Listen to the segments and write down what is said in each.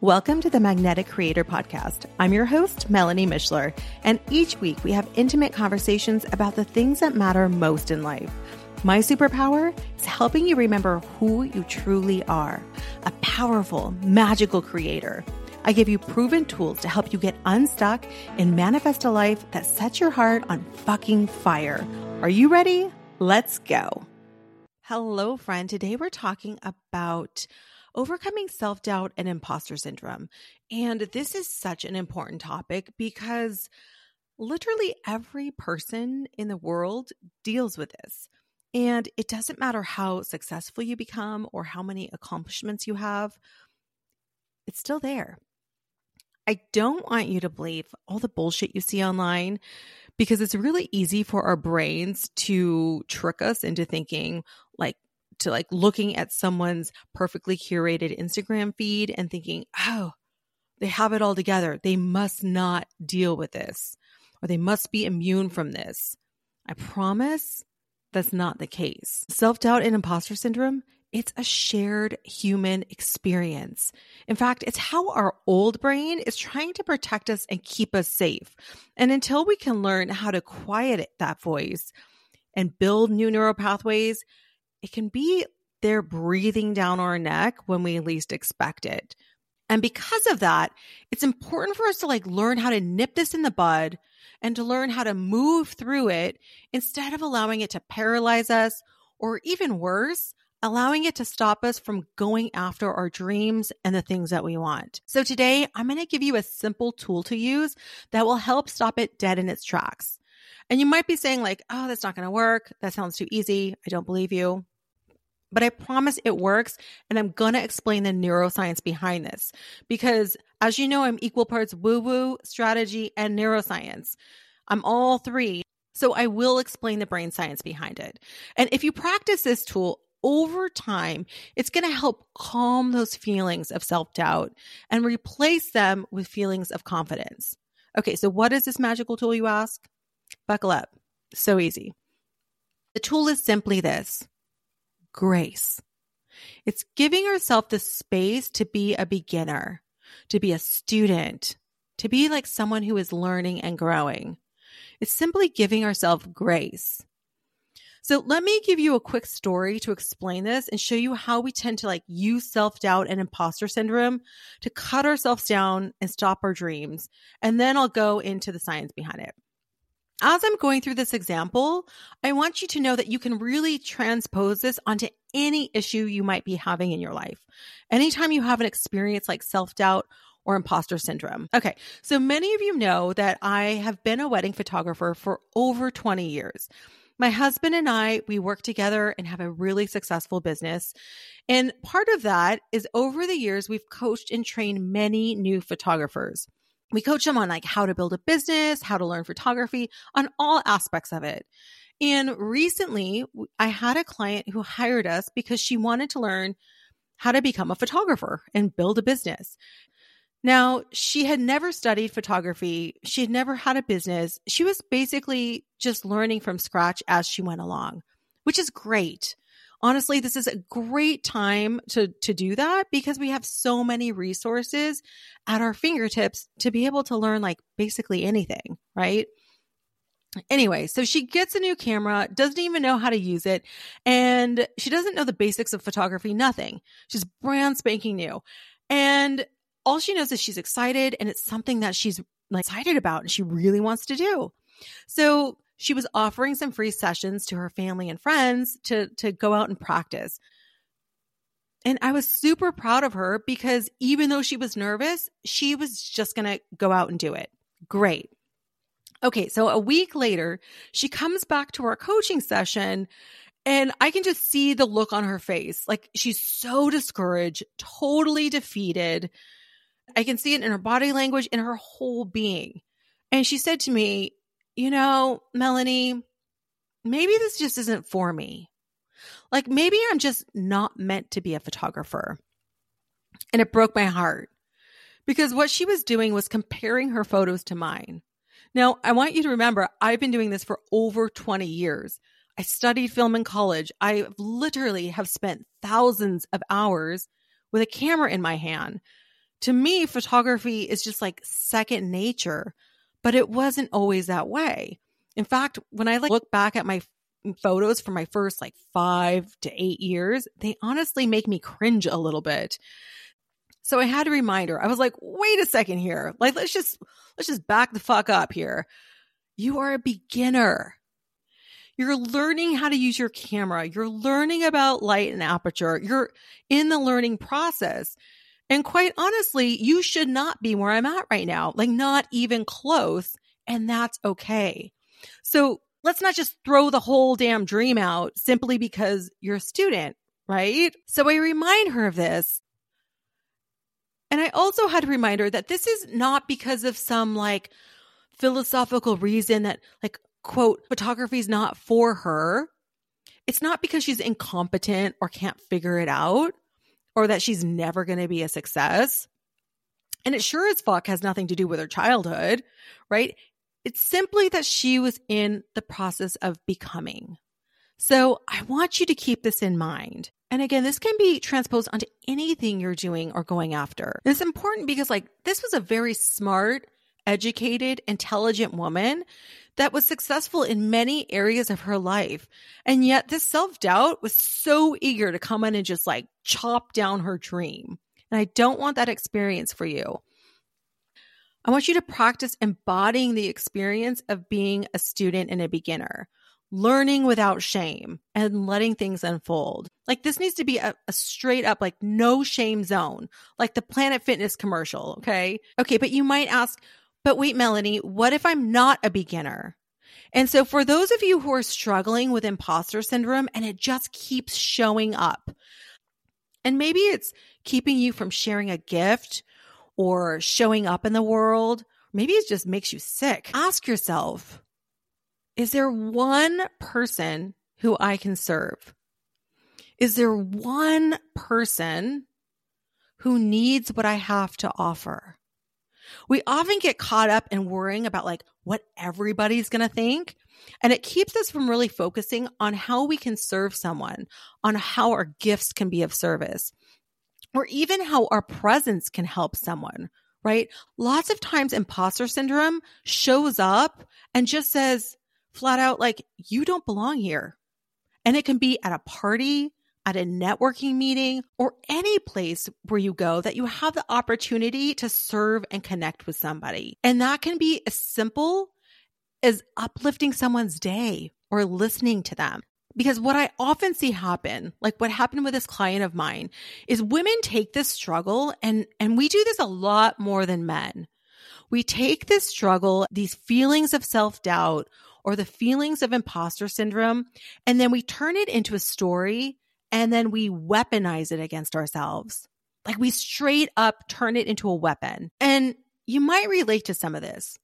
Welcome to the Magnetic Creator Podcast. I'm your host, Melanie Mishler, and each week we have intimate conversations about the things that matter most in life. My superpower is helping you remember who you truly are a powerful, magical creator. I give you proven tools to help you get unstuck and manifest a life that sets your heart on fucking fire. Are you ready? Let's go. Hello, friend. Today we're talking about overcoming self doubt and imposter syndrome. And this is such an important topic because literally every person in the world deals with this. And it doesn't matter how successful you become or how many accomplishments you have, it's still there. I don't want you to believe all the bullshit you see online because it's really easy for our brains to trick us into thinking like to like looking at someone's perfectly curated Instagram feed and thinking, oh, they have it all together. They must not deal with this or they must be immune from this. I promise that's not the case. Self doubt and imposter syndrome, it's a shared human experience. In fact, it's how our old brain is trying to protect us and keep us safe. And until we can learn how to quiet that voice and build new neural pathways, it can be there breathing down our neck when we least expect it. And because of that, it's important for us to like learn how to nip this in the bud and to learn how to move through it instead of allowing it to paralyze us or even worse, allowing it to stop us from going after our dreams and the things that we want. So today I'm going to give you a simple tool to use that will help stop it dead in its tracks. And you might be saying like, "Oh, that's not going to work. That sounds too easy. I don't believe you." But I promise it works. And I'm going to explain the neuroscience behind this because, as you know, I'm equal parts woo woo, strategy, and neuroscience. I'm all three. So I will explain the brain science behind it. And if you practice this tool over time, it's going to help calm those feelings of self doubt and replace them with feelings of confidence. Okay, so what is this magical tool, you ask? Buckle up. So easy. The tool is simply this grace. It's giving yourself the space to be a beginner, to be a student, to be like someone who is learning and growing. It's simply giving ourselves grace. So let me give you a quick story to explain this and show you how we tend to like use self-doubt and imposter syndrome to cut ourselves down and stop our dreams. And then I'll go into the science behind it as I'm going through this example, I want you to know that you can really transpose this onto any issue you might be having in your life. Anytime you have an experience like self doubt or imposter syndrome. Okay, so many of you know that I have been a wedding photographer for over 20 years. My husband and I, we work together and have a really successful business. And part of that is over the years, we've coached and trained many new photographers we coach them on like how to build a business, how to learn photography, on all aspects of it. And recently, I had a client who hired us because she wanted to learn how to become a photographer and build a business. Now, she had never studied photography. She had never had a business. She was basically just learning from scratch as she went along, which is great honestly, this is a great time to, to do that because we have so many resources at our fingertips to be able to learn like basically anything, right? Anyway, so she gets a new camera, doesn't even know how to use it, and she doesn't know the basics of photography, nothing. She's brand spanking new. And all she knows is she's excited and it's something that she's excited about and she really wants to do. So she was offering some free sessions to her family and friends to to go out and practice. And I was super proud of her because even though she was nervous, she was just going to go out and do it. Great. Okay, so a week later, she comes back to our coaching session and I can just see the look on her face. Like she's so discouraged, totally defeated. I can see it in her body language, in her whole being. And she said to me, you know, Melanie, maybe this just isn't for me. Like maybe I'm just not meant to be a photographer. And it broke my heart because what she was doing was comparing her photos to mine. Now, I want you to remember, I've been doing this for over 20 years. I studied film in college. I literally have spent thousands of hours with a camera in my hand To me, photography is just like second nature, but it wasn't always that way. In fact, when I like look back at my mm, photos from my first like five to eight years, they honestly make me cringe a little bit. So I had a reminder. I was like, wait a second here. Like, let's just, let's just back the fuck up here. You are a beginner. You're learning how to use your camera. You're learning about light and aperture. You're in the learning process. And quite honestly, you should not be where I'm at right now, like not even close. And that's okay. So let's not just throw the whole damn dream out simply because you're a student, right? So I remind her of this. And I also had to remind her that this is not because of some like philosophical reason that like quote photography is not for her. It's not because she's incompetent or can't figure it out or that she's never going to be a success. And it sure as fuck has nothing to do with her childhood, right? It's simply that she was in the process of becoming. So I want you to keep this in mind. And again, this can be transposed onto anything you're doing or going after. And it's important because like this was a very smart, educated, intelligent woman that was successful in many areas of her life. And yet this self doubt was so eager to come in and just like chop down her dream. And I don't want that experience for you. I want you to practice embodying the experience of being a student and a beginner, learning without shame and letting things unfold. Like this needs to be a, a, straight up, like no shame zone, like the Planet Fitness commercial. Okay. Okay. But you might ask, but wait, Melanie, what if I'm not a beginner? And so for those of you who are struggling with imposter syndrome and it just keeps showing up, and maybe it's keeping you from sharing a gift or showing up in the world, maybe it just makes you sick. Ask yourself, is there one person who I can serve? Is there one person who needs what I have to offer? We often get caught up in worrying about like what everybody's going to think. And it keeps us from really focusing on how we can serve someone, on how our gifts can be of service, or even how our presence can help someone, right? Lots of times imposter syndrome shows up and just says flat out, like, you don't belong here. And it can be at a party, at a networking meeting, or any place where you go that you have the opportunity to serve and connect with somebody. And that can be as simple as uplifting someone's day or listening to them. Because what I often see happen, like what happened with this client of mine, is women take this struggle and, and we do this a lot more than men. We take this struggle, these feelings of self doubt or the feelings of imposter syndrome, and then we turn it into a story and then we weaponize it against ourselves. Like we straight up turn it into a weapon. And you might relate to some of this.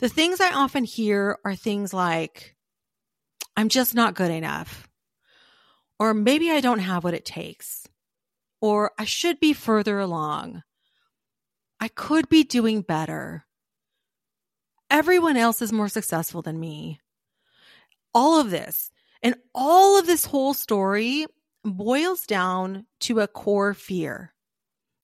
The things I often hear are things like, I'm just not good enough. Or maybe I don't have what it takes. Or I should be further along. I could be doing better. Everyone else is more successful than me. All of this and all of this whole story boils down to a core fear.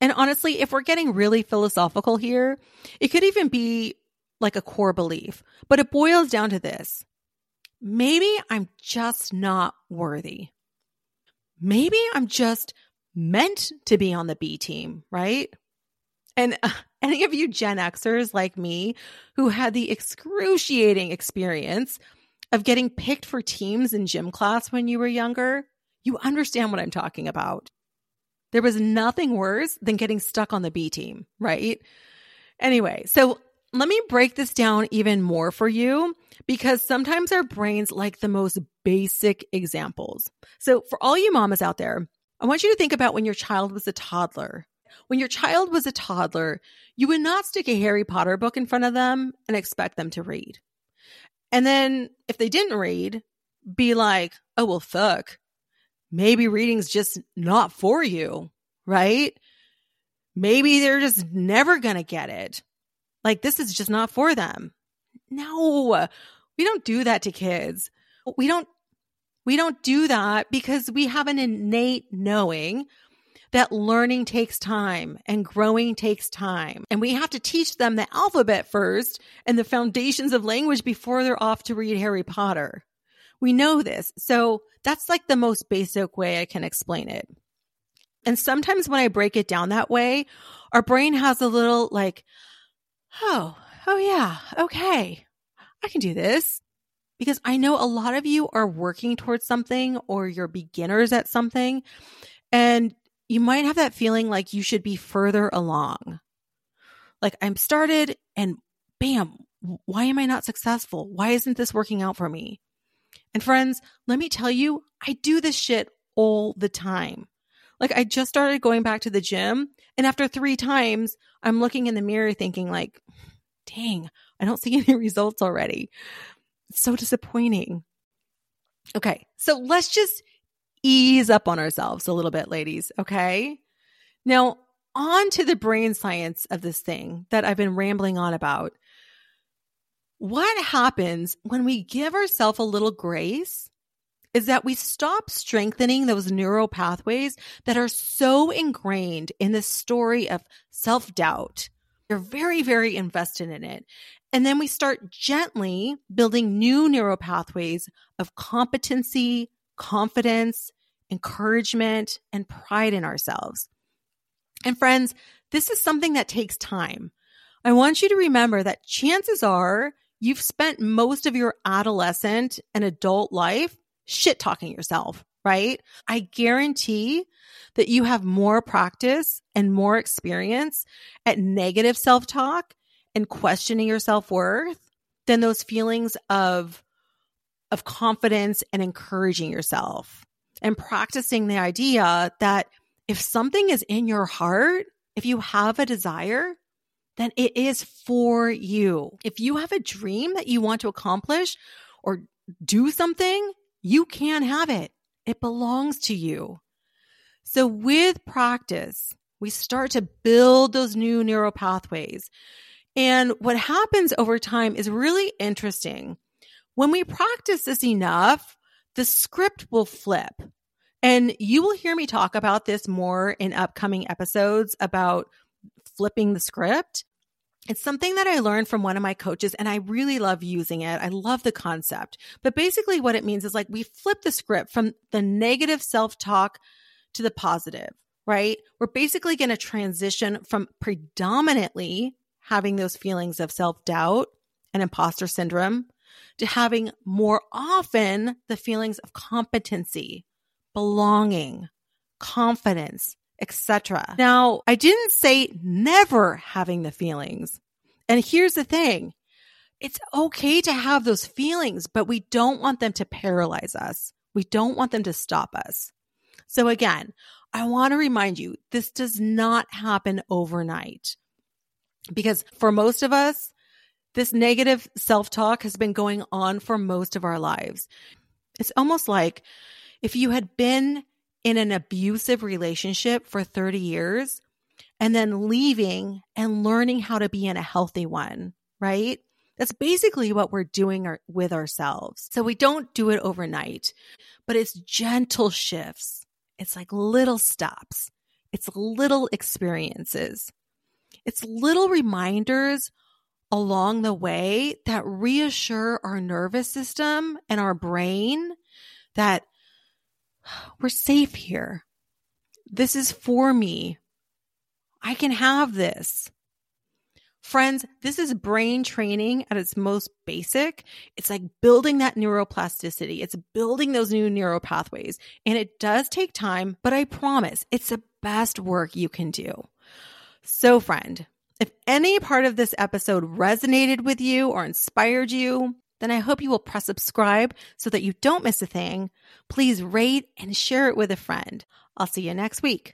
And honestly, if we're getting really philosophical here, it could even be like a core belief, but it boils down to this. Maybe I'm just not worthy. Maybe I'm just meant to be on the B team, right? And uh, any of you Gen Xers like me who had the excruciating experience of getting picked for teams in gym class when you were younger, you understand what I'm talking about. There was nothing worse than getting stuck on the B team, right? Anyway, so let me break this down even more for you because sometimes our brains like the most basic examples. So, for all you mamas out there, I want you to think about when your child was a toddler. When your child was a toddler, you would not stick a Harry Potter book in front of them and expect them to read. And then if they didn't read, be like, oh, well, fuck maybe reading's just not for you, right? Maybe they're just never going to get it. Like this is just not for them. No, we don't do that to kids. We don't, we don't do that because we have an innate knowing that learning takes time and growing takes time. And we have to teach them the alphabet first and the foundations of language before they're off to read Harry Potter. We know this. So that's like the most basic way I can explain it. And sometimes when I break it down that way, our brain has a little like, oh, oh yeah, okay, I can do this. Because I know a lot of you are working towards something or you're beginners at something, and you might have that feeling like you should be further along. Like I'm started and bam, why am I not successful? Why isn't this working out for me? And friends, let me tell you, I do this shit all the time. Like I just started going back to the gym and after 3 times, I'm looking in the mirror thinking like, dang, I don't see any results already. It's so disappointing. Okay. So let's just ease up on ourselves a little bit, ladies. Okay. Now on to the brain science of this thing that I've been rambling on about what happens when we give ourselves a little grace is that we stop strengthening those neural pathways that are so ingrained in the story of self doubt. You're very, very invested in it. And then we start gently building new neural pathways of competency, confidence, encouragement, and pride in ourselves. And friends, this is something that takes time. I want you to remember that chances are you've spent most of your adolescent and adult life shit talking yourself, right? I guarantee that you have more practice and more experience at negative self talk and questioning your self worth than those feelings of, of confidence and encouraging yourself and practicing the idea that if something is in your heart, if you have a desire, then it is for you. If you have a dream that you want to accomplish or do something, you can have it. It belongs to you. So with practice, we start to build those new neural pathways. And what happens over time is really interesting. When we practice this enough, the script will flip. And you will hear me talk about this more in upcoming episodes about flipping the script. It's something that I learned from one of my coaches and I really love using it. I love the concept. But basically what it means is like we flip the script from the negative self-talk to the positive, right? We're basically going to transition from predominantly having those feelings of self-doubt and imposter syndrome to having more often the feelings of competency, belonging, confidence, etc. Now, I didn't say never having the feelings. And here's the thing. It's okay to have those feelings, but we don't want them to paralyze us. We don't want them to stop us. So again, I want to remind you, this does not happen overnight because for most of us, this negative self-talk has been going on for most of our lives. It's almost like if you had been in an abusive relationship for 30 years and then leaving and learning how to be in a healthy one, right? That's basically what we're doing our, with ourselves. So we don't do it overnight, but it's gentle shifts. It's like little stops. It's little experiences. It's little reminders along the way that reassure our nervous system and our brain that we're safe here. This is for me. I can have this. Friends, this is brain training at its most basic. It's like building that neuroplasticity. It's building those new neural pathways. And it does take time, but I promise it's the best work you can do. So, friend, if any part of this episode resonated with you or inspired you, then I hope you will press subscribe so that you don't miss a thing. Please rate and share it with a friend. I'll see you next week.